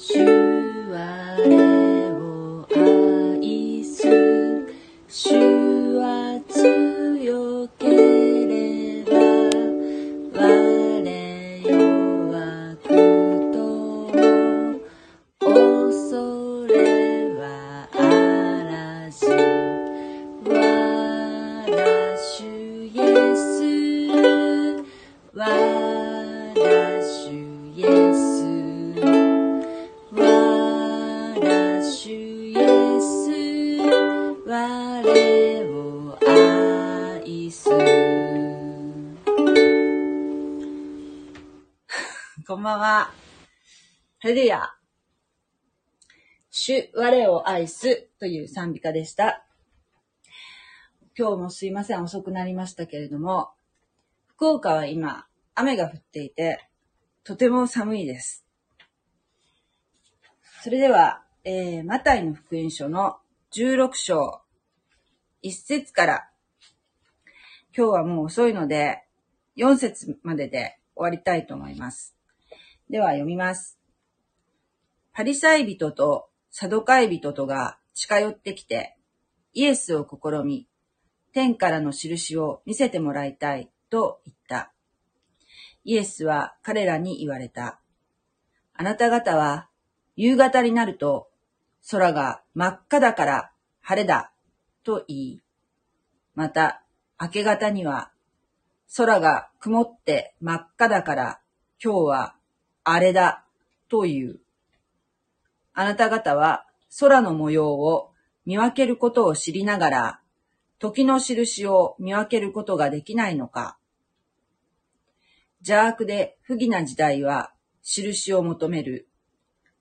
主我レルヤ。主、我を愛すという賛美歌でした。今日もすいません、遅くなりましたけれども、福岡は今、雨が降っていて、とても寒いです。それでは、えー、マタイの福音書の16章、1節から、今日はもう遅いので、4節までで終わりたいと思います。では読みます。パリサイ人とサドカイ人とが近寄ってきて、イエスを試み、天からの印を見せてもらいたいと言った。イエスは彼らに言われた。あなた方は夕方になると空が真っ赤だから晴れだと言い、また明け方には空が曇って真っ赤だから今日は荒れだと言う。あなた方は空の模様を見分けることを知りながら、時の印を見分けることができないのか。邪悪で不義な時代は印を求める。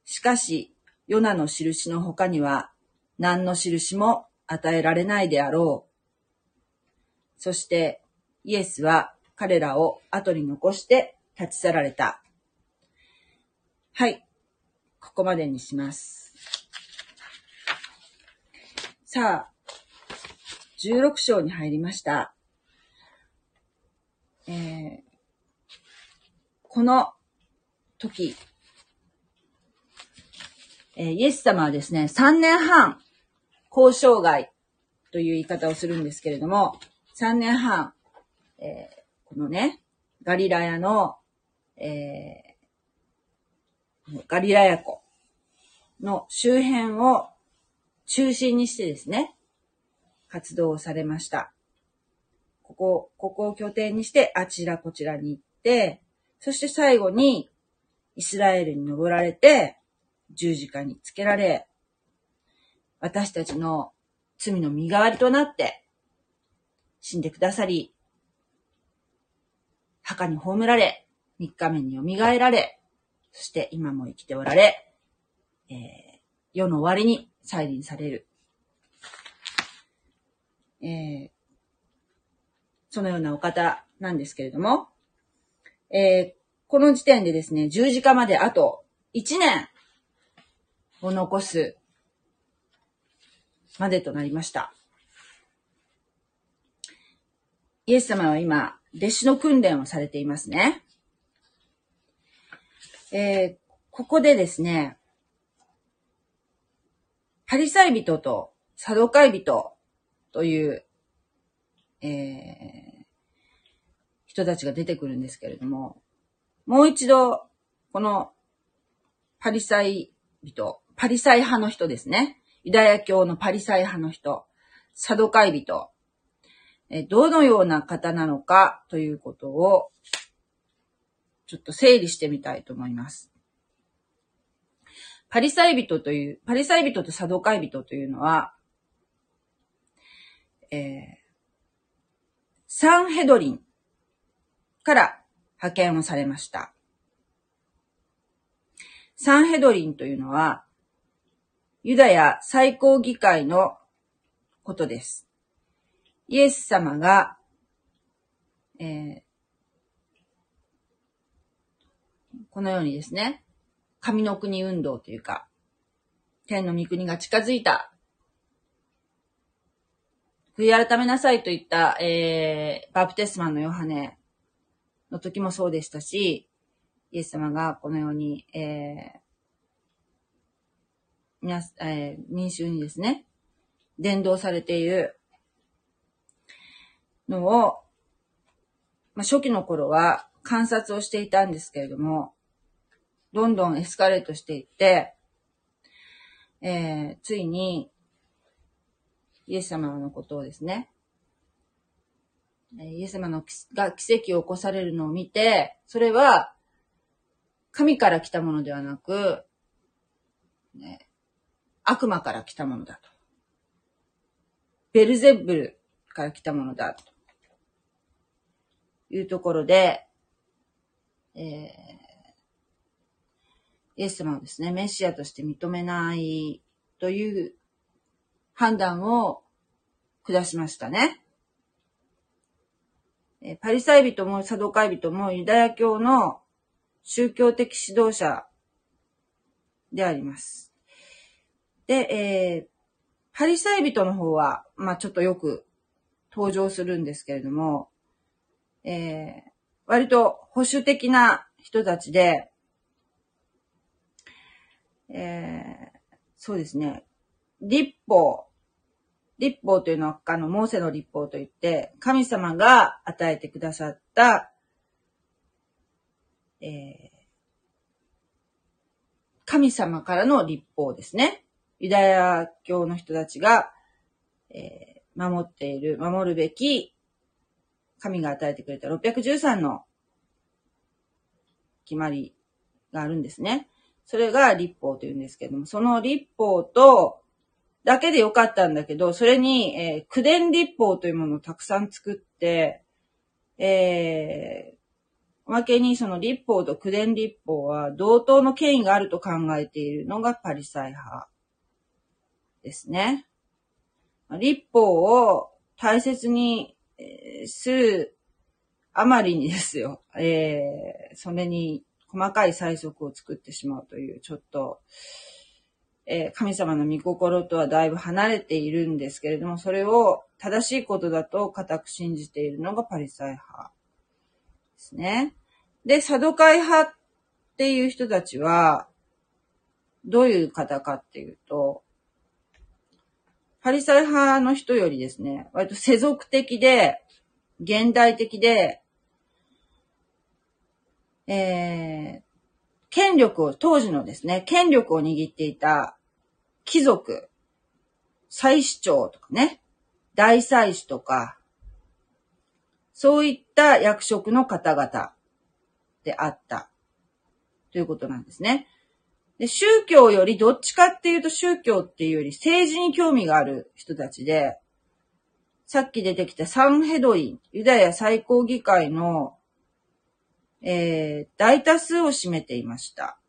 しかし、ヨナの印の他には何の印も与えられないであろう。そして、イエスは彼らを後に残して立ち去られた。はい。ここまでにします。さあ、16章に入りました。えー、この時、えーイエス様はですね、3年半、交渉外という言い方をするんですけれども、3年半、えーこのね、ガリラヤの、えーガリラヤ湖の周辺を中心にしてですね、活動をされました。ここ、ここを拠点にしてあちらこちらに行って、そして最後にイスラエルに登られて十字架につけられ、私たちの罪の身代わりとなって死んでくださり、墓に葬られ、三日目に蘇られ、そして今も生きておられ、えー世の終わりに再臨される。えーそのようなお方なんですけれども、えーこの時点でですね、十字架まであと1年を残すまでとなりました。イエス様は今、弟子の訓練をされていますね。えーここでですね、パリサイ人とサドカイ人という、えー人たちが出てくるんですけれども、もう一度、このパリサイ人、パリサイ派の人ですね。ユダヤ教のパリサイ派の人、サドカイ人、えどのような方なのかということを、ちょっと整理してみたいと思います。パリサイ人という、パリサイ人とサドカイ人というのは、えーサンヘドリンから派遣をされました。サンヘドリンというのは、ユダヤ最高議会のことです。イエス様が、えーこのようにですね、神の国運動というか、天の御国が近づいた。悔い改めなさいといった、えー、バプテスマンのヨハネの時もそうでしたし、イエス様がこのように、えー皆、えー民衆にですね、伝道されているのを、まあ、初期の頃は観察をしていたんですけれども、どんどんエスカレートしていって、えーついに、イエス様のことをですね、イエス様のが奇跡を起こされるのを見て、それは、神から来たものではなく、ね、悪魔から来たものだと。ベルゼッブルから来たものだと。いうところで、えーイエス様をですね、メシアとして認めないという判断を下しましたね。パリサイ人もサドカイ人もユダヤ教の宗教的指導者であります。で、えーパリサイ人の方は、まあちょっとよく登場するんですけれども、えー割と保守的な人たちで、えーそうですね、立法、立法というのは、あの、モーセの立法といって、神様が与えてくださった、えー神様からの立法ですね。ユダヤ教の人たちが、えー守っている、守るべき、神が与えてくれた613の決まりがあるんですね。それが立法というんですけども、その立法と、だけでよかったんだけど、それに、えー、九伝立法というものをたくさん作って、えーおまけにその立法と九伝立法は同等の権威があると考えているのがパリサイ派ですね。立法を大切にするあまりにですよ、えーそれに細かい催促を作ってしまうという、ちょっと、えー神様の御心とはだいぶ離れているんですけれども、それを正しいことだと固く信じているのがパリサイ派ですね。で、サドカイ派っていう人たちは、どういう方かっていうと、パリサイ派の人よりですね、割と世俗的で、現代的で、えー、権力を、当時のですね、権力を握っていた貴族、祭司長とかね、大祭司とか、そういった役職の方々であったということなんですね。で宗教よりどっちかっていうと宗教っていうより政治に興味がある人たちで、さっき出てきたサンヘドリン、ユダヤ最高議会の、えー大多数を占めていました。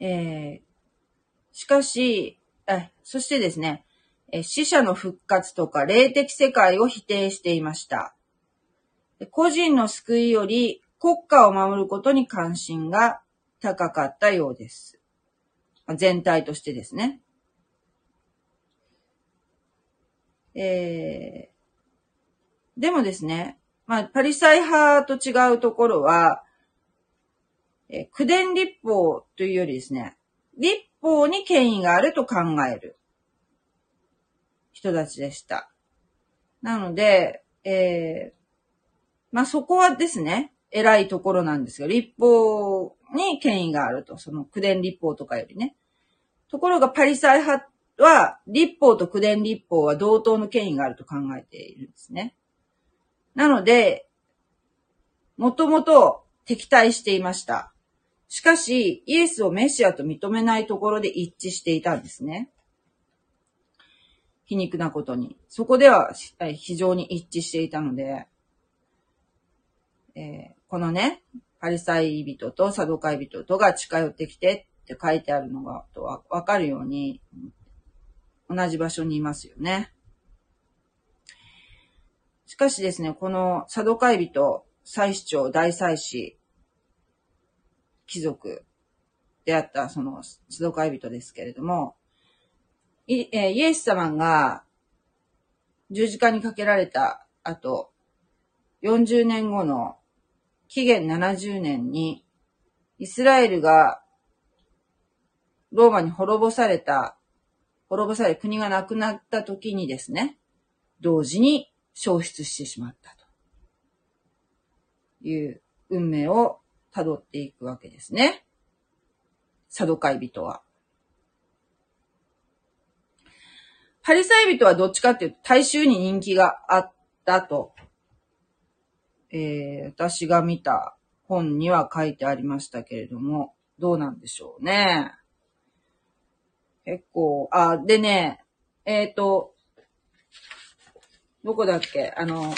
えーしかし、あそしてですね、え死者の復活とか霊的世界を否定していました。個人の救いより国家を守ることに関心が高かったようです。全体としてですね。えーでもですね、まあ、パリサイ派と違うところは、えー伝立法というよりですね、立法に権威があると考える人たちでした。なので、えーまあ、そこはですね、偉いところなんですよ。立法に権威があると。その九伝立法とかよりね。ところがパリサイ派は、立法と九伝立法は同等の権威があると考えているんですね。なので、もともと敵対していました。しかし、イエスをメシアと認めないところで一致していたんですね。皮肉なことに。そこでは非常に一致していたので、えーこのね、パリサイ人とサドカイ人とが近寄ってきてって書いてあるのがわかるように、同じ場所にいますよね。しかしですね、このサドカイ人、祭司長、大祭司、貴族であったそのサドカイ人ですけれども、いえイエス様が十字架にかけられた後、40年後の紀元70年に、イスラエルがローマに滅ぼされた、滅ぼされ国がなくなった時にですね、同時に消失してしまったという運命を辿っていくわけですね。サドカイ人は。パリサイ人はどっちかっていうと大衆に人気があったと、えー、私が見た本には書いてありましたけれども、どうなんでしょうね。結構、あ、でね、えっ、ー、と、どこだっけ？あの、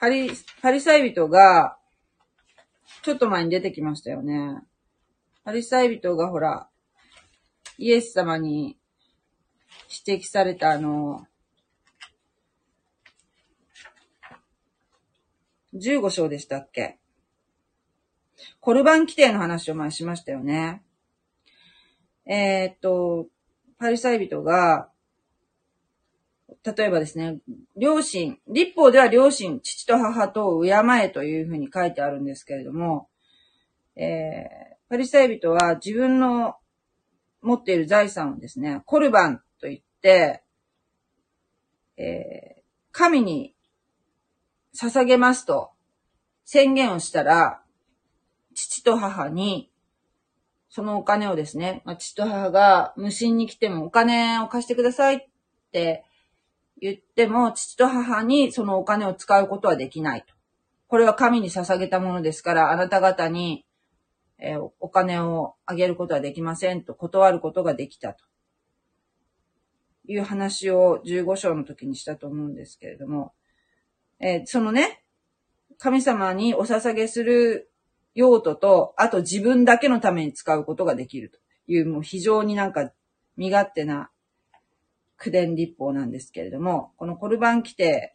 パリ、パリサイ人が、ちょっと前に出てきましたよね。パリサイ人がほら、イエス様に指摘されたあの、15章でしたっけ？コルバン規定の話を前しましたよね。えー、っと、パリサイ人が、例えばですね、両親、立法では両親、父と母と敬えというふうに書いてあるんですけれども、えー、パリサイ人は自分の持っている財産をですね、コルバンと言って、えー、神に捧げますと宣言をしたら、父と母に、そのお金をですね、まあ、父と母が無心に来てもお金を貸してくださいって言っても、父と母にそのお金を使うことはできないと。これは神に捧げたものですから、あなた方に、えー、お金をあげることはできませんと断ることができたと。いう話を15章の時にしたと思うんですけれども、えー、そのね、神様にお捧げする用途と、あと自分だけのために使うことができるという、もう非常になんか身勝手な苦伝立法なんですけれども、このコルバン規定、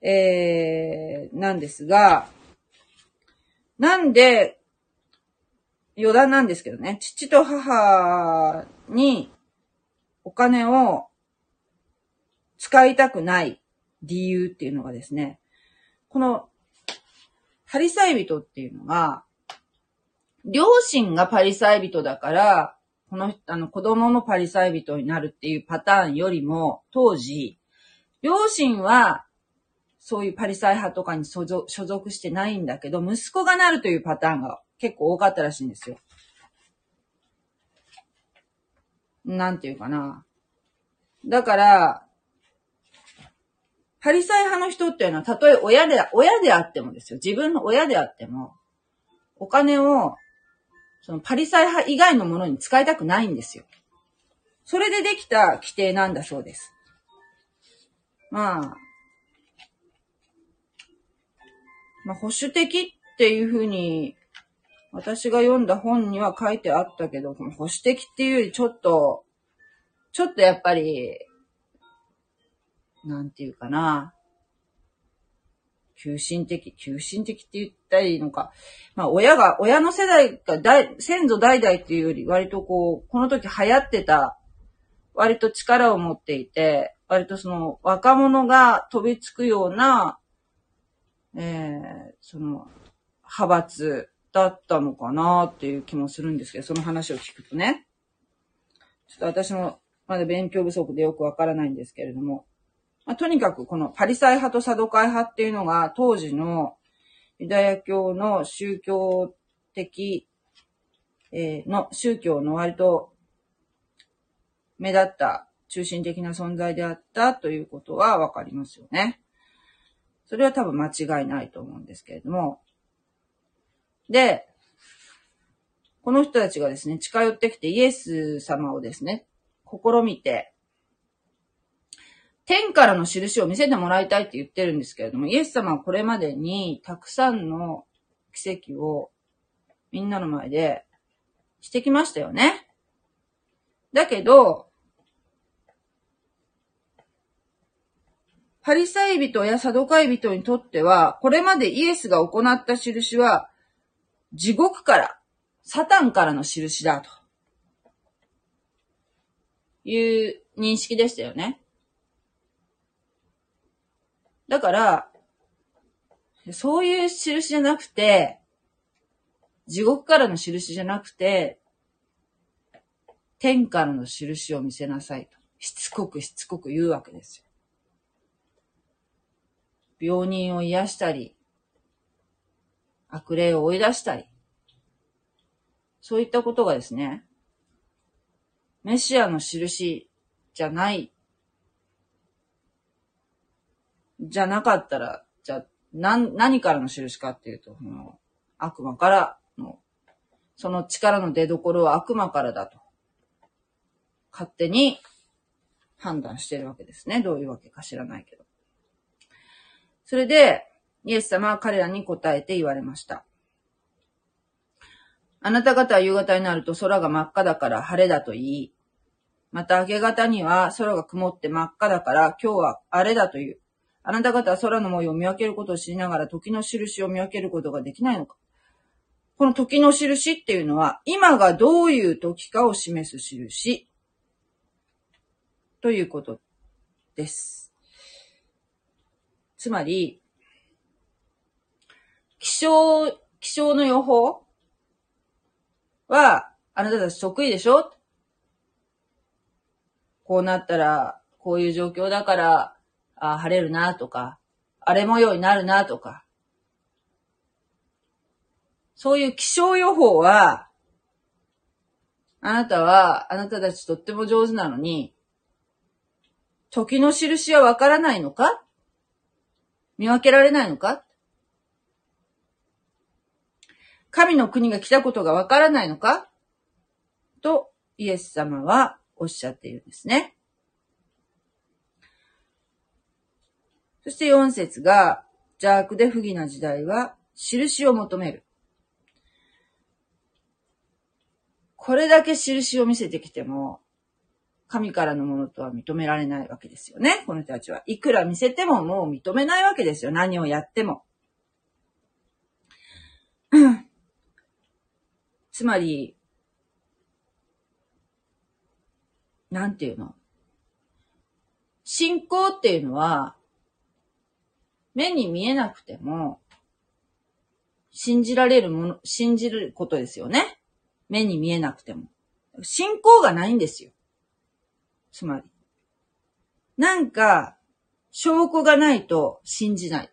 えー、なんですが、なんで、余談なんですけどね、父と母にお金を使いたくない理由っていうのがですね、この、パリサイ人っていうのが、両親がパリサイ人だから、この、あの、子供もパリサイ人になるっていうパターンよりも、当時、両親は、そういうパリサイ派とかに所属してないんだけど、息子がなるというパターンが結構多かったらしいんですよ。なんていうかな。だから、パリサイ派の人っていうのは、たとえ親で、親であってもですよ。自分の親であっても、お金を、そのパリサイ派以外のものに使いたくないんですよ。それでできた規定なんだそうです。まあ、まあ、保守的っていうふうに、私が読んだ本には書いてあったけど、保守的っていうよりちょっと、ちょっとやっぱり、なんていうかな。急進的、急進的って言ったらいいのか。まあ、親が、親の世代が、先祖代々っていうより、割とこう、この時流行ってた、割と力を持っていて、割とその、若者が飛びつくような、えー、その、派閥だったのかなっていう気もするんですけど、その話を聞くとね。ちょっと私もまだ勉強不足でよくわからないんですけれども。まあ、とにかくこのパリサイ派とサドカイ派っていうのが当時のユダヤ教の宗教的、えー、の宗教の割と目立った中心的な存在であったということはわかりますよね。それは多分間違いないと思うんですけれども。で、この人たちがですね、近寄ってきてイエス様をですね、試みて、天からの印を見せてもらいたいって言ってるんですけれども、イエス様はこれまでにたくさんの奇跡をみんなの前でしてきましたよね。だけど、パリサイ人やサドカイ人にとっては、これまでイエスが行った印は、地獄から、サタンからの印だと。いう認識でしたよね。だから、そういう印じゃなくて、地獄からの印じゃなくて、天からの印を見せなさいと。しつこくしつこく言うわけですよ。病人を癒したり、悪霊を追い出したり、そういったことがですね、メシアの印じゃない、じゃなかったら、じゃあ、何、何からの印かっていうと、その悪魔からの、その力の出所は悪魔からだと。勝手に判断してるわけですね。どういうわけか知らないけど。それで、イエス様は彼らに答えて言われました。あなた方は夕方になると空が真っ赤だから晴れだと言い、また明け方には空が曇って真っ赤だから今日は荒れだという。あなた方は空の模様を見分けることを知りながら時の印を見分けることができないのか？この時の印っていうのは、今がどういう時かを示す印ということです。つまり、気象、気象の予報は、あなたたち得意でしょ？こうなったら、こういう状況だから、あ晴れるなとか、荒れ模様になるなとか、そういう気象予報は、あなたは、あなたたちとっても上手なのに、時の印はわからないのか？見分けられないのか？神の国が来たことがわからないのか？とイエス様はおっしゃっているんですね。そして4節が邪悪で不義な時代は印を求める。これだけ印を見せてきても、神からのものとは認められないわけですよね。この人たちは。いくら見せてももう認めないわけですよ。何をやっても。つまり、なんていうの？信仰っていうのは、目に見えなくても、信じられるもの、信じることですよね。目に見えなくても。信仰がないんですよ。つまり。なんか、証拠がないと信じない。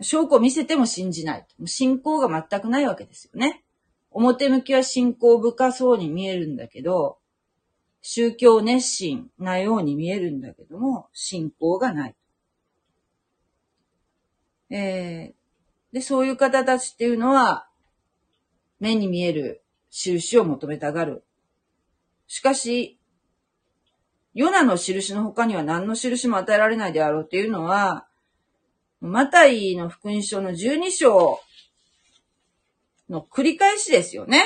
証拠を見せても信じない。信仰が全くないわけですよね。表向きは信仰深そうに見えるんだけど、宗教熱心なように見えるんだけども、信仰がない。えー、で、そういう方たちっていうのは、目に見える印を求めたがる。しかし、ヨナの印の他には何の印も与えられないであろうっていうのは、マタイの福音書の12章の繰り返しですよね。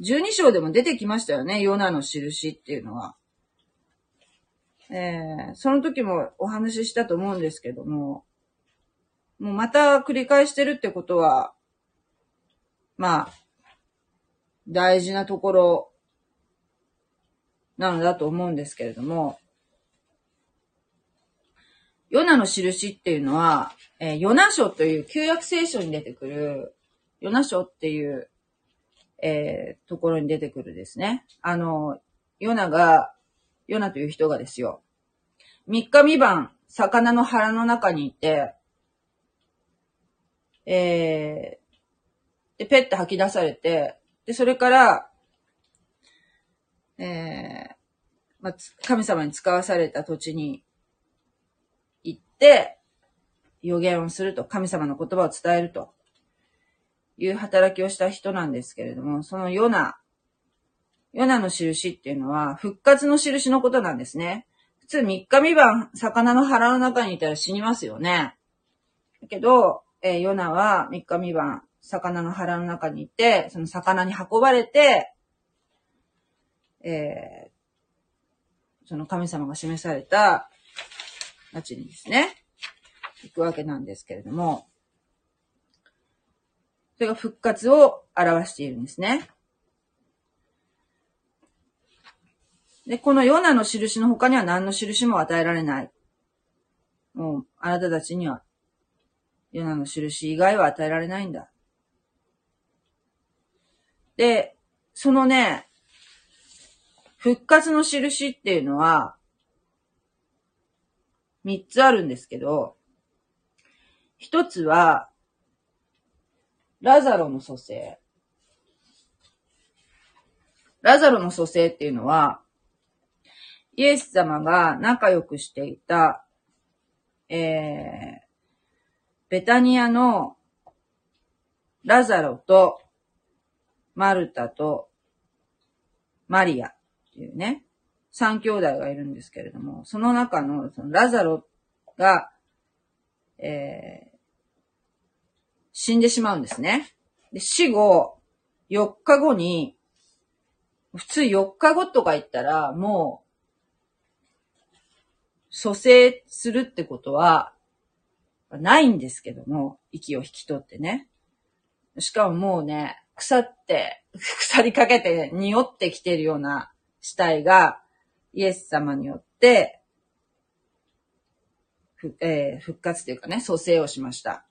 12章でも出てきましたよね。ヨナの印っていうのは。えー、その時もお話ししたと思うんですけども、もうまた繰り返してるってことは、まあ、大事なところなのだと思うんですけれども、ヨナの印っていうのは、えー、ヨナ書という旧約聖書に出てくる、ヨナ書っていう、えー、ところに出てくるですね。あの、ヨナが、ヨナという人がですよ、三日三晩、魚の腹の中にいて、えー、で、ペッて吐き出されて、で、それから、えー、まあ、神様に使わされた土地に行って、予言をすると、神様の言葉を伝えるという働きをした人なんですけれども、そのヨナ、ヨナの印っていうのは、復活の印のことなんですね。普通3日3晩魚の腹の中にいたら死にますよね。だけど、えー、ヨナは3日3晩魚の腹の中にいて、その魚に運ばれて、えー、その神様が示された町にですね、行くわけなんですけれども、それが復活を表しているんですね。で、このヨナの印の他には何の印も与えられない。もう、あなたたちには、ヨナの印以外は与えられないんだ。で、そのね、復活の印っていうのは、三つあるんですけど、一つは、ラザロの蘇生。ラザロの蘇生っていうのは、イエス様が仲良くしていた、えー、ベタニアのラザロとマルタとマリアっていうね、三兄弟がいるんですけれども、その中のそのラザロが、えー、死んでしまうんですね。で死後、4日後に、普通4日後とか言ったら、もう、蘇生するってことは、ないんですけども、息を引き取ってね。しかももうね、腐って、腐りかけて匂ってきてるような死体が、イエス様によって、ふえー、復活というかね、蘇生をしました。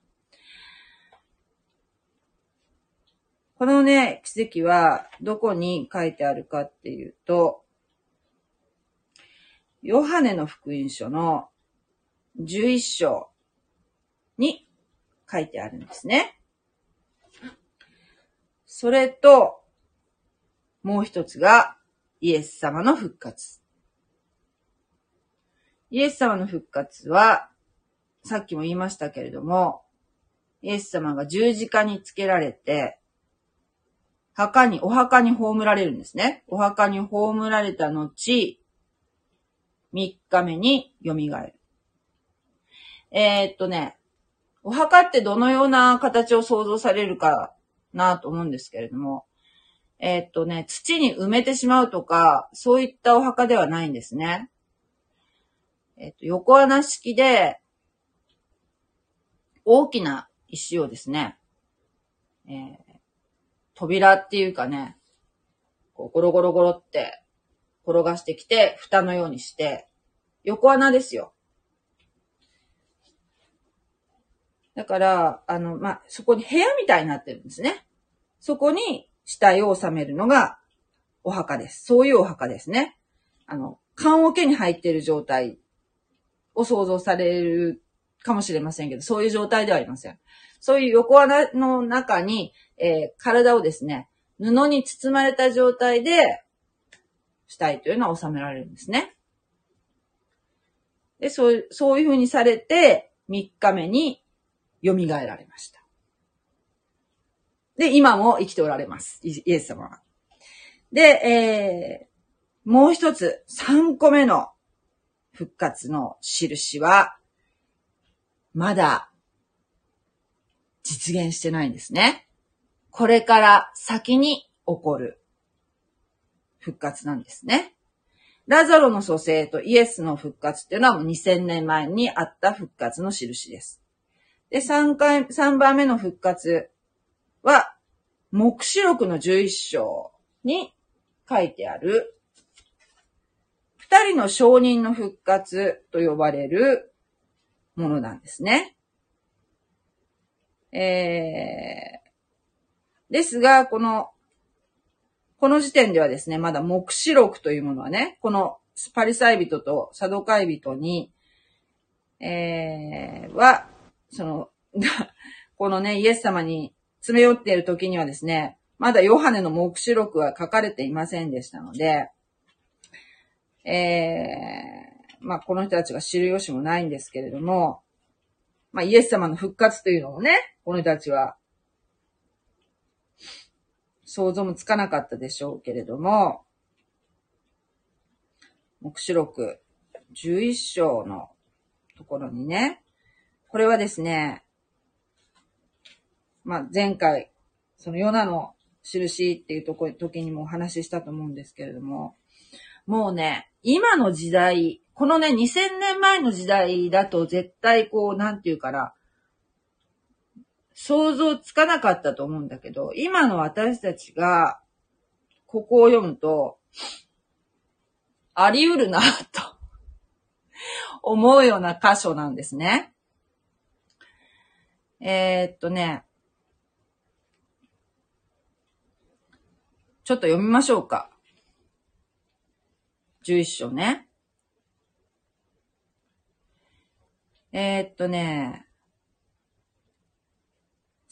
このね、奇跡はどこに書いてあるかっていうと、ヨハネの福音書の11章に書いてあるんですね。それと、もう一つがイエス様の復活。イエス様の復活は、さっきも言いましたけれども、イエス様が十字架につけられて、墓に、お墓に葬られるんですね。お墓に葬られた後、3日目に蘇る。えー、っとね、お墓ってどのような形を想像されるかなと思うんですけれども、えー、っとね、土に埋めてしまうとか、そういったお墓ではないんですね。えー、っと、横穴式で、大きな石をですね、えー、扉っていうかね、こうゴロゴロゴロって転がしてきて、蓋のようにして、横穴ですよ。だから、あの、まあ、そこに部屋みたいになってるんですね。そこに死体を収めるのがお墓です。そういうお墓ですね。あの、棺桶に入っている状態を想像されるかもしれませんけど、そういう状態ではありません。そういう横穴の中にえー、体をですね、布に包まれた状態で、死体というのは収められるんですね。で、そう、そういう風にされて、3日目に蘇られました。で、今も生きておられます。イエス様は。で、えー、もう一つ、3個目の復活の印は、まだ実現してないんですね。これから先に起こる復活なんですね。ラザロの蘇生とイエスの復活っていうのはもう2000年前にあった復活の印です。で、3回、3番目の復活は、目視録の11章に書いてある、二人の証人の復活と呼ばれるものなんですね。えー、ですが、この、この時点ではですね、まだ目視録というものはね、このパリサイ人とサドカイ人に、えー、は、その、このね、イエス様に詰め寄っている時にはですね、まだヨハネの目視録は書かれていませんでしたので、えー、まあ、この人たちが知る由もないんですけれども、まあ、イエス様の復活というのをね、この人たちは想像もつかなかったでしょうけれども、目視録11章のところにね、これはですね、まあ、前回、そのヨナの印っていうとこ、時にもお話ししたと思うんですけれども、もうね、今の時代、このね、2000年前の時代だと絶対こう、なんていうかな、想像つかなかったと思うんだけど、今の私たちが、ここを読むと、あり得るな、と思うような箇所なんですね。えー、っとね、ちょっと読みましょうか。11章ね。えー、っとね、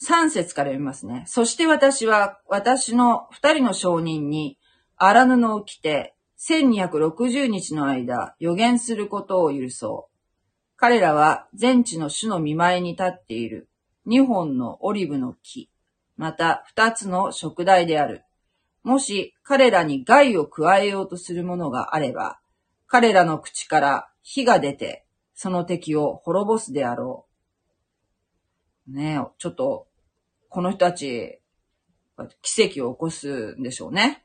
3節から読みますね。そして私は、私の二人の証人に、荒布を着て、1260日の間、予言することを許そう。彼らは全地の主の見舞いに立っている2本のオリブの木、また2つの食台である。もし彼らに害を加えようとするものがあれば、彼らの口から火が出て、その敵を滅ぼすであろう。ねえ、ちょっと、この人たち、奇跡を起こすんでしょうね。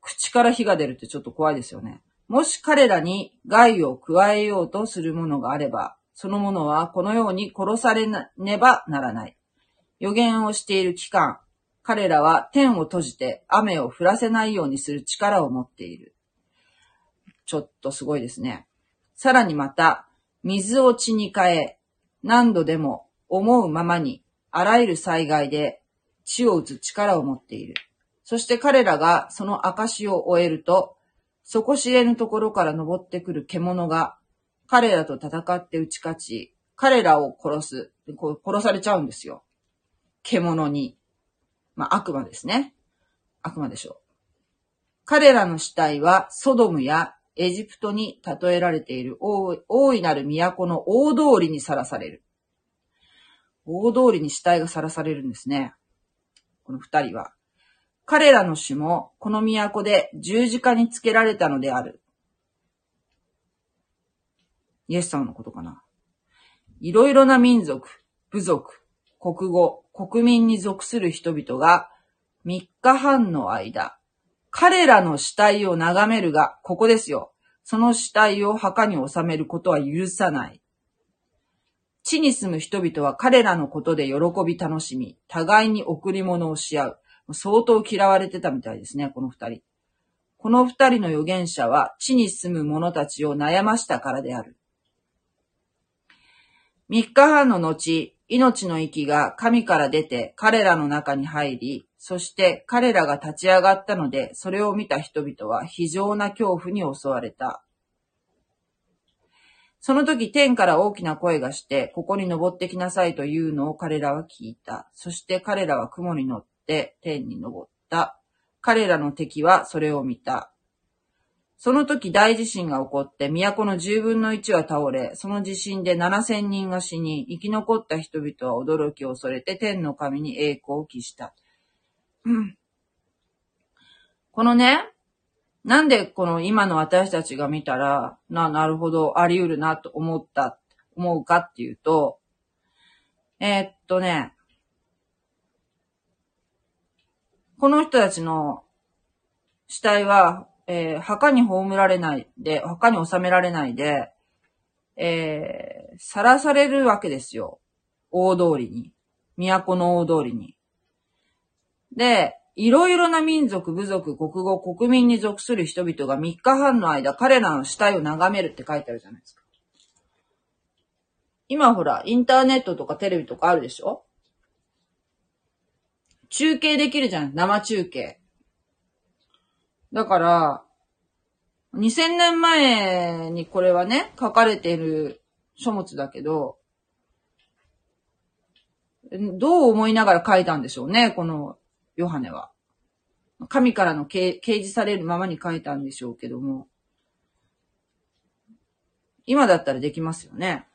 口から火が出るってちょっと怖いですよね。もし彼らに害を加えようとするものがあれば、そのものはこのように殺されねばならない。予言をしている期間、彼らは天を閉じて雨を降らせないようにする力を持っている。ちょっとすごいですね。さらにまた、水を血に変え、何度でも思うままに、あらゆる災害で血を打つ力を持っている。そして彼らがその証を終えると、底知れぬところから登ってくる獣が、彼らと戦って打ち勝ち、彼らを殺す。こう殺されちゃうんですよ。獣に。まあ、悪魔ですね。悪魔でしょう。彼らの死体はソドムやエジプトに例えられている大いなる都の大通りにさらされる。大通りに死体がさらされるんですね。この二人は。彼らの死もこの都で十字架につけられたのである。イエス様のことかな。いろいろな民族、部族、国語、国民に属する人々が3日半の間、彼らの死体を眺めるが、ここですよ。その死体を墓に収めることは許さない。地に住む人々は彼らのことで喜び楽しみ、互いに贈り物をし合う。相当嫌われてたみたいですね、この二人。この二人の預言者は地に住む者たちを悩ましたからである。三日半の後、命の息が神から出て彼らの中に入り、そして彼らが立ち上がったので、それを見た人々は非常な恐怖に襲われた。その時天から大きな声がして、ここに登ってきなさいというのを彼らは聞いた。そして彼らは雲に乗って天に登った。彼らの敵はそれを見た。その時大地震が起こって、都の十分の一は倒れ、その地震で七千人が死に、生き残った人々は驚きを恐れて天の神に栄光を期した。うん。このね、なんでこの今の私たちが見たら、な、なるほど、あり得るなと思った、思うかっていうと、えー、っとね、この人たちの死体は、えー、墓に葬られないで、墓に収められないで、えー、さらされるわけですよ。大通りに。都の大通りに。で、いろいろな民族、部族、国語、国民に属する人々が3日半の間、彼らの死体を眺めるって書いてあるじゃないですか。今ほら、インターネットとかテレビとかあるでしょ？中継できるじゃん、生中継。だから、2000年前にこれはね、書かれている書物だけど、どう思いながら書いたんでしょうね、このヨハネは。神からの掲示されるままに書いたんでしょうけども、今だったらできますよね。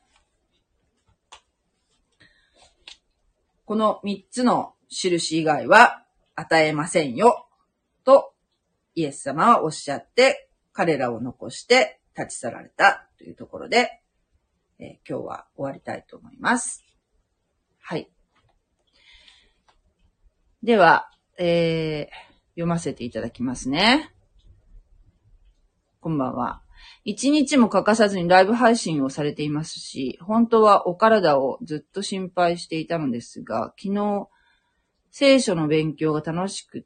この三つの印以外は与えませんよ、とイエス様はおっしゃって、彼らを残して立ち去られたというところで、えー、今日は終わりたいと思います。はい。では、えー、読ませていただきますね。こんばんは。一日も欠かさずにライブ配信をされていますし、本当はお体をずっと心配していたのですが、昨日、聖書の勉強が楽しく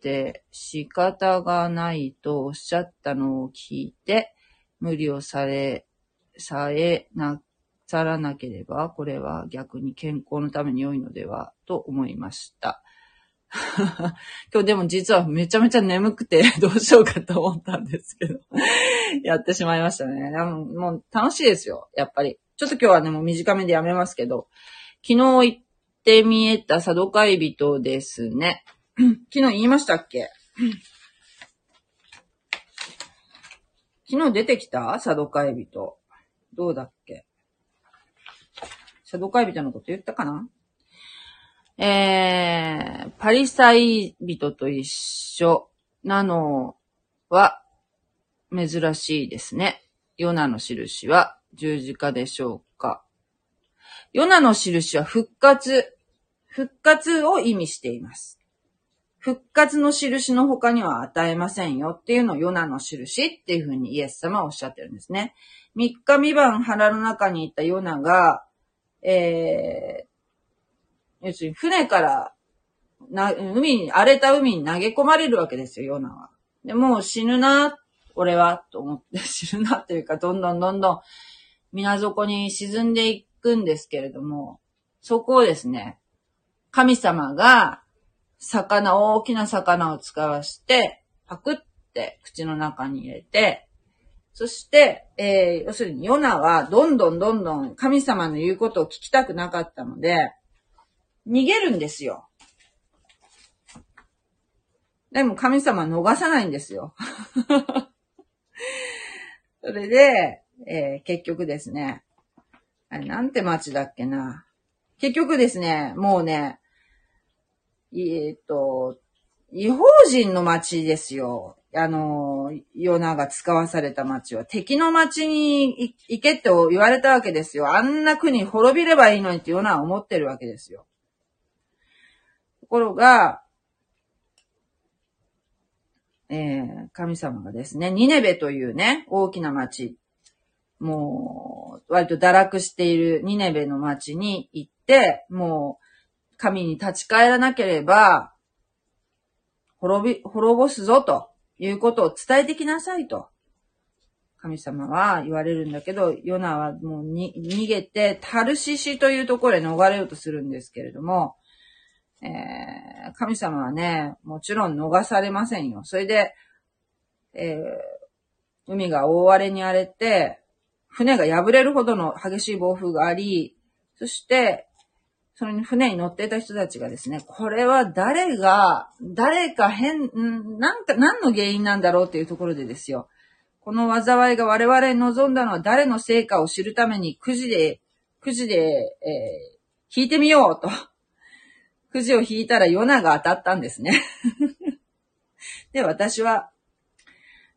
て仕方がないとおっしゃったのを聞いて、無理をされ、さえなさらなければ、これは逆に健康のために良いのではと思いました。今日でも実はめちゃめちゃ眠くて どうしようかと思ったんですけど やってしまいましたね。もう楽しいですよ、やっぱり。ちょっと今日はね、もう短めでやめますけど、昨日行ってみえた佐渡海人ですね。昨日言いましたっけ？昨日出てきた？佐渡海人。どうだっけ？佐渡海人のこと言ったかな？えー、パリサイ人と一緒なのは珍しいですね。ヨナの印は十字架でしょうか。ヨナの印は復活、復活を意味しています。復活の印の他には与えませんよっていうのをヨナの印っていうふうにイエス様はおっしゃってるんですね。三日三晩腹の中にいたヨナが、えー、要するに船からな、海に、荒れた海に投げ込まれるわけですよ、ヨナは。で、もう死ぬな、俺は、と思って死ぬなっていうか、どんどんどんどん水底に沈んでいくんですけれども、そこをですね、神様が、魚、大きな魚を使わして、パクって口の中に入れて、そして、えー、要するにヨナはどんどんどんどん神様の言うことを聞きたくなかったので、逃げるんですよ。でも神様逃さないんですよ。それで、えー、結局ですね、あれ、なんて町だっけな。結局ですね、もうね、えっと、違法人の町ですよ。あの、ヨナが使わされた町は、敵の町に行けって言われたわけですよ。あんな国滅びればいいのにってヨナは思ってるわけですよ。ところが、えー、神様がですね、ニネベというね、大きな町、もう、割と堕落しているニネベの町に行って、もう、神に立ち返らなければ、滅び、滅ぼすぞと。いうことを伝えてきなさいと。神様は言われるんだけど、ヨナはもうに逃げて、タルシシというところへ逃れようとするんですけれども、えー、神様はね、もちろん逃されませんよ。それで、えー、海が大荒れに荒れて、船が破れるほどの激しい暴風があり、そして、その船に乗っていた人たちがですね、これは誰が、誰か変、なんか、何の原因なんだろうっていうところでですよ。この災いが我々に望んだのは誰の成果を知るためにくじで、くじで、えー、引いてみようと。くじを引いたらヨナが当たったんですね。で、私は、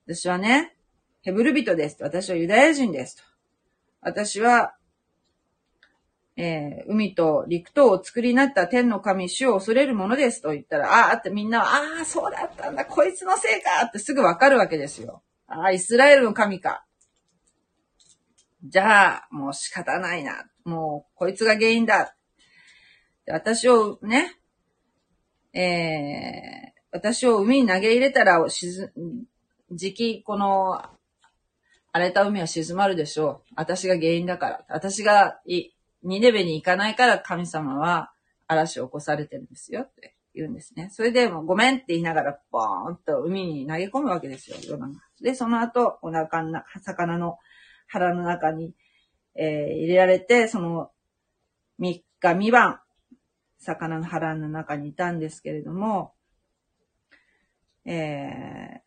私はね、ヘブル人です。私はユダヤ人です。と。私はえー、海と陸とを作りになった天の神主を恐れるものですと言ったら、ああってみんなは、ああ、そうだったんだ、こいつのせいかってすぐわかるわけですよ。ああ、イスラエルの神か。じゃあ、もう仕方ないな。もう、こいつが原因だ。私をね、えー、私を海に投げ入れたら、沈、時期、この、荒れた海は静まるでしょう。私が原因だから。私がい、ニネベに行かないから神様は嵐を起こされてるんですよって言うんですね。それでもごめんって言いながらボーンと海に投げ込むわけですよ、ヨナが。で、その後、お腹の、魚の腹の中に、えー、入れられて、その3日三晩、魚の腹の中にいたんですけれども、え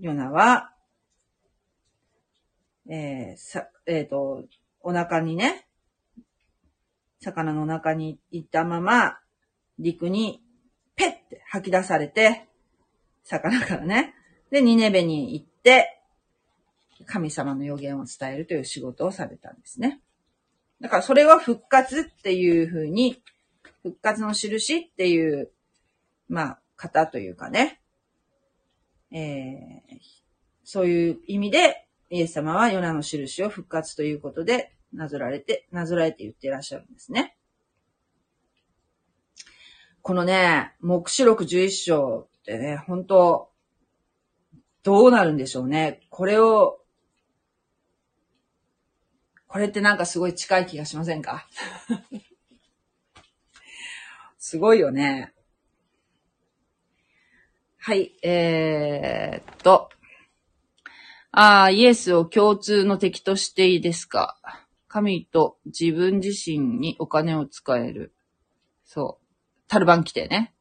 ー、ヨナは、えー、さ、えっ、ー、と、お腹にね、魚の中に行ったまま、陸にペッて吐き出されて、魚からね。で、ニネベに行って、神様の予言を伝えるという仕事をされたんですね。だからそれは復活っていうふうに、復活の印っていう、まあ、方というかね、えー、そういう意味で、イエス様はヨナの印を復活ということでなぞられて、なぞらえて言ってらっしゃるんですね。このね、目視録11章ってね、本当どうなるんでしょうね。これを、これってなんかすごい近い気がしませんか？すごいよね。はい、えーっと。ああ、イエスを共通の敵としていいですか？神と自分自身にお金を使える。そう。タルバン規定ね。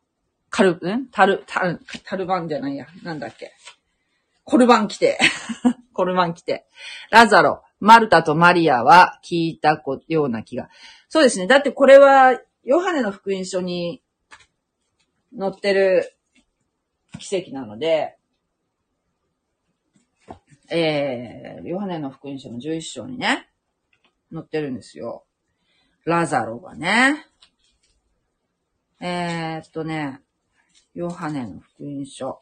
カル、ん？タル、タル、タルバンじゃないや。なんだっけ。コルバン規定。コルバン規定。ラザロ、マルタとマリアは聞いたような気が。そうですね。だってこれは、ヨハネの福音書に載ってる奇跡なので、えー、ヨハネの福音書の11章にね、載ってるんですよ。ラザロがね。えー、っとね、ヨハネの福音書。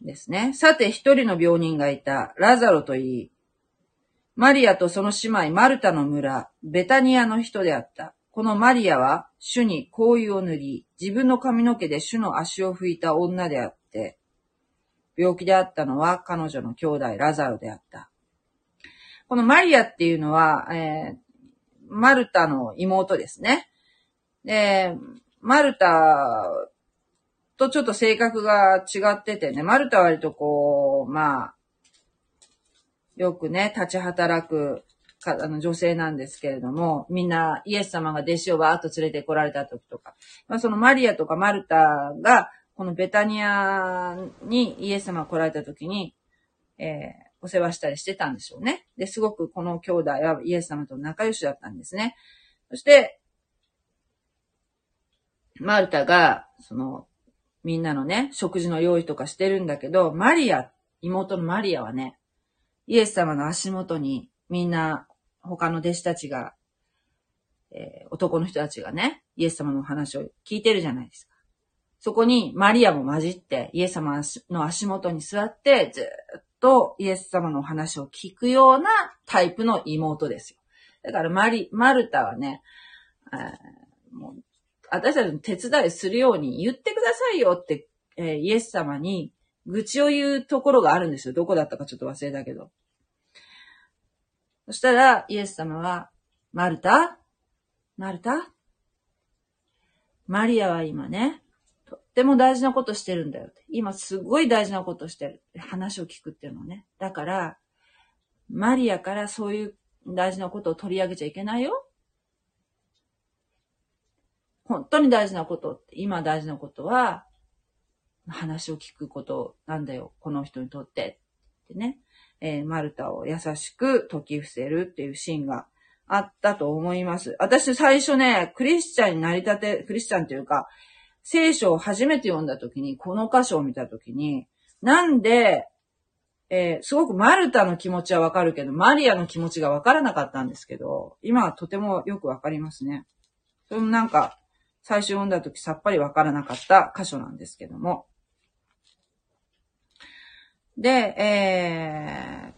ですね。さて、一人の病人がいた、ラザロといい、マリアとその姉妹マルタの村、ベタニアの人であった。このマリアは、主に香油を塗り、自分の髪の毛で主の足を拭いた女であって、病気であったのは彼女の兄弟ラザロであった。このマリアっていうのは、えー、マルタの妹ですね。で、マルタとちょっと性格が違っててね、マルタは割とこう、まあ、よくね、立ち働くかあの女性なんですけれども、みんなイエス様が弟子をバーッと連れて来られた時とか、まあ、そのマリアとかマルタが、このベタニアにイエス様が来られた時に、えー、お世話したりしてたんでしょうね。で、すごくこの兄弟はイエス様と仲良しだったんですね。そして、マルタが、その、みんなのね、食事の用意とかしてるんだけど、マリア、妹のマリアはね、イエス様の足元にみんな他の弟子たちが、えー、男の人たちがね、イエス様の話を聞いてるじゃないですか。そこにマリアも混じってイエス様の足元に座ってずっとイエス様の話を聞くようなタイプの妹ですよ。だからマリ、マルタはね、もう私たちの手伝いするように言ってくださいよって、えー、イエス様に愚痴を言うところがあるんですよ。どこだったかちょっと忘れたけど。そしたら、イエス様は、マルタ？マルタ？マリアは今ね、ても大事なことしてるんだよ。今すごい大事なことしてる。話を聞くっていうのね。だから、マリアからそういう大事なことを取り上げちゃいけないよ。本当に大事なこと、今大事なことは、話を聞くことなんだよ。この人にとって。ってね。えー、マルタを優しく解き伏せるっていうシーンがあったと思います。私最初ね、クリスチャンになりたて、クリスチャンというか、聖書を初めて読んだ時に、この箇所を見た時に、なんで、えー、すごくマルタの気持ちはわかるけど、マリアの気持ちがわからなかったんですけど、今はとてもよくわかりますね。それもなんか、最初読んだ時さっぱりわからなかった箇所なんですけども。で、え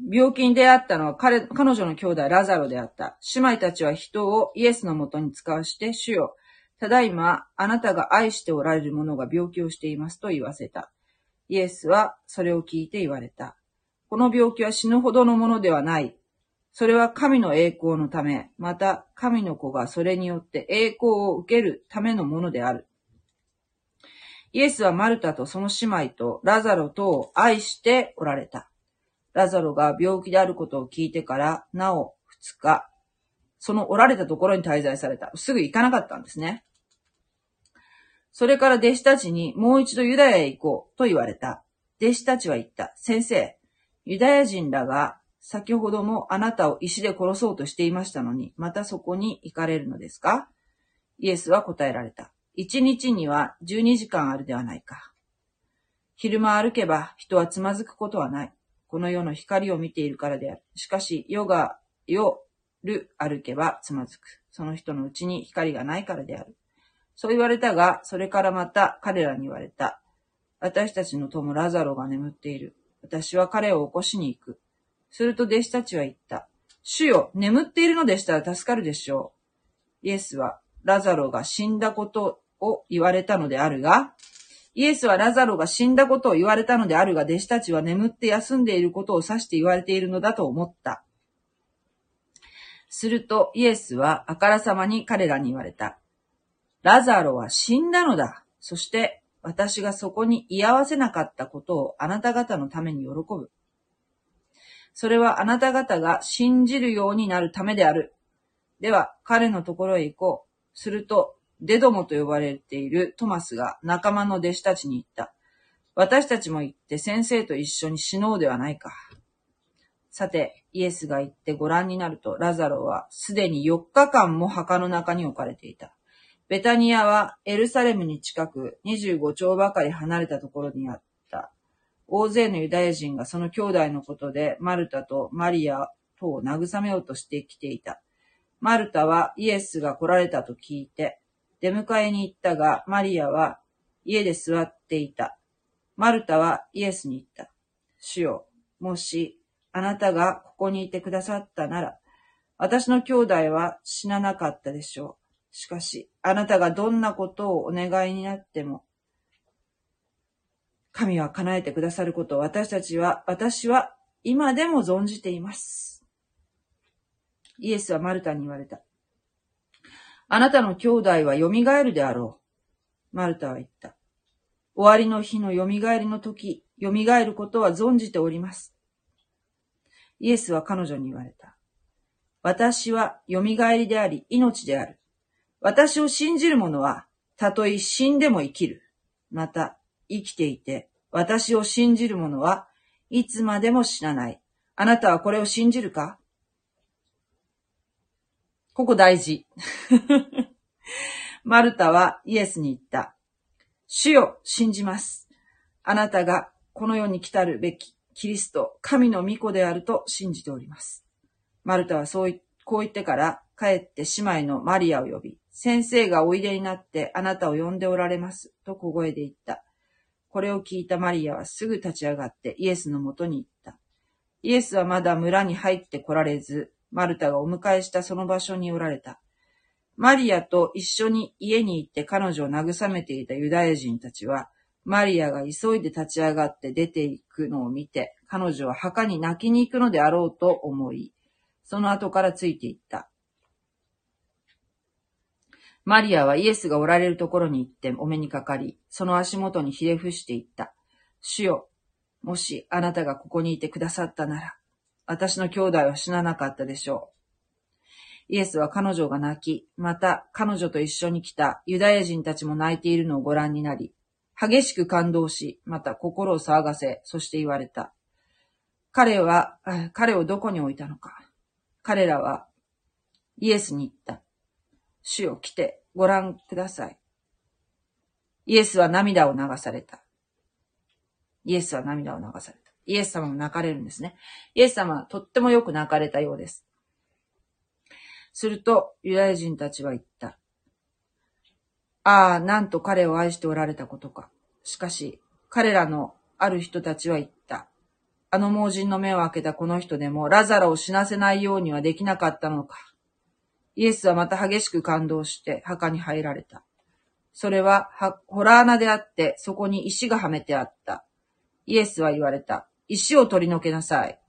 ー、病気に出会ったのは彼、彼女の兄弟ラザロであった。姉妹たちは人をイエスのもとに使わして、主よ、ただいま、あなたが愛しておられる者が病気をしていますと言わせた。イエスはそれを聞いて言われた。この病気は死ぬほどのものではない。それは神の栄光のため、また神の子がそれによって栄光を受けるためのものである。イエスはマルタとその姉妹とラザロとを愛しておられた。ラザロが病気であることを聞いてから、なお二日、そのおられたところに滞在された。すぐ行かなかったんですね。それから弟子たちにもう一度ユダヤへ行こうと言われた。弟子たちは言った。先生、ユダヤ人らが先ほどもあなたを石で殺そうとしていましたのに、またそこに行かれるのですか？イエスは答えられた。一日には12時間あるではないか。昼間歩けば人はつまずくことはない。この世の光を見ているからである。しかし、夜が、夜る歩けばつまずく。その人のうちに光がないからである。そう言われたが、それからまた彼らに言われた。私たちの友ラザロが眠っている。私は彼を起こしに行く。すると弟子たちは言った。主よ、眠っているのでしたら助かるでしょう。イエスは、ラザロが死んだことを言われたのであるが、イエスはラザロが死んだことを言われたのであるが、弟子たちは眠って休んでいることを指して言われているのだと思った。するとイエスはあからさまに彼らに言われた。ラザロは死んだのだ。そして私がそこに居合わせなかったことをあなた方のために喜ぶ。それはあなた方が信じるようになるためである。では、彼のところへ行こう。すると、デドモと呼ばれているトマスが仲間の弟子たちに言った。私たちも行って先生と一緒に死のうではないか。さて、イエスが行ってご覧になると、ラザロはすでに4日間も墓の中に置かれていた。ベタニアはエルサレムに近く25丁ばかり離れたところにあった。大勢のユダヤ人がその兄弟のことでマルタとマリアとを慰めようとしてきていた。マルタはイエスが来られたと聞いて、出迎えに行ったが、マリアは家で座っていた。マルタはイエスに言った。主よ、もしあなたがここにいてくださったなら、私の兄弟は死ななかったでしょう。しかし、あなたがどんなことをお願いになっても、神は叶えてくださることを私たちは、私は今でも存じています。イエスはマルタに言われた。あなたの兄弟は蘇るであろう。マルタは言った。終わりの日の蘇りの時、蘇ることは存じております。イエスは彼女に言われた。私は蘇りであり、命である。私を信じる者は、たとえ死んでも生きる。また、生きていて、私を信じる者はいつまでも死なない。あなたはこれを信じるか？ここ大事。マルタはイエスに言った。主よ、信じます。あなたがこの世に来たるべきキリスト、神の御子であると信じております。マルタはそういこう言ってから帰って姉妹のマリアを呼び、先生がおいでになってあなたを呼んでおられます、と小声で言った。これを聞いたマリアはすぐ立ち上がってイエスのもとに行った。イエスはまだ村に入ってこられず、マルタがお迎えしたその場所におられた。マリアと一緒に家に行って彼女を慰めていたユダヤ人たちは、マリアが急いで立ち上がって出て行くのを見て、彼女は墓に泣きに行くのであろうと思い、その後からついて行った。マリアはイエスがおられるところに行ってお目にかかり、その足元にひれ伏していった。主よ、もしあなたがここにいてくださったなら、私の兄弟は死ななかったでしょう。イエスは彼女が泣き、また彼女と一緒に来たユダヤ人たちも泣いているのをご覧になり、激しく感動し、また心を騒がせ、そして言われた。彼は、彼をどこに置いたのか。彼らはイエスに言った。主を来てご覧ください。イエスは涙を流された。イエスは涙を流された。イエス様も泣かれるんですね。イエス様はとってもよく泣かれたようです。すると、ユダヤ人たちは言った。ああ、なんと彼を愛しておられたことか。しかし、彼らのある人たちは言った。あの盲人の目を開けたこの人でも、ラザラを死なせないようにはできなかったのか。イエスはまた激しく感動して墓に入られた。それは、ホラー穴であって、そこに石がはめてあった。イエスは言われた。石を取り除けなさい。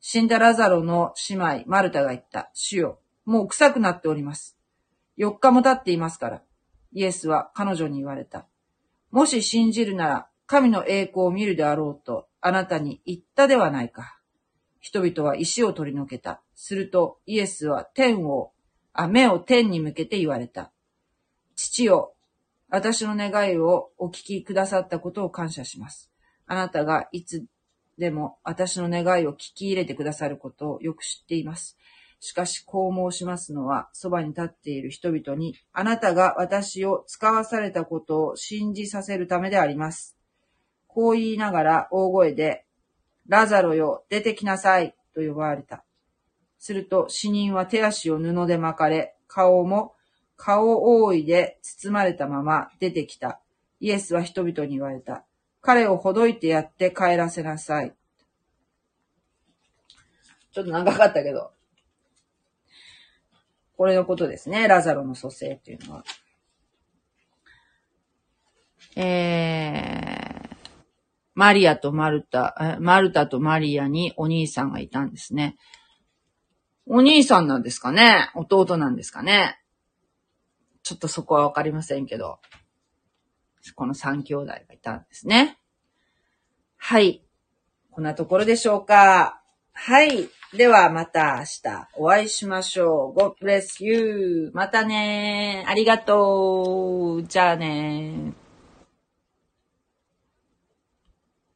死んだラザロの姉妹、マルタが言った。主よ、もう臭くなっております。4日も経っていますから。イエスは彼女に言われた。もし信じるなら、神の栄光を見るであろうと、あなたに言ったではないか。人々は石を取り除けた。すると、イエスは天を、あ、目を天に向けて言われた。父よ、私の願いをお聞きくださったことを感謝します。あなたがいつでも私の願いを聞き入れてくださることをよく知っています。しかし、こう申しますのは、そばに立っている人々に、あなたが私を使わされたことを信じさせるためであります。こう言いながら大声で、ラザロよ、出てきなさい、と呼ばれた。すると死人は手足を布で巻かれ、顔も顔覆いで包まれたまま出てきた。イエスは人々に言われた。彼をほどいてやって帰らせなさい。ちょっと長かったけど、これのことですね。ラザロの蘇生っていうのは。えー、マリアとマルタ、マルタとマリアにお兄さんがいたんですね。お兄さんなんですかね弟なんですかねちょっとそこはわかりませんけど。この三兄弟がいたんですね。はい。こんなところでしょうか。はい。ではまた明日お会いしましょう。God bless you. またねーありがとう。じゃあねー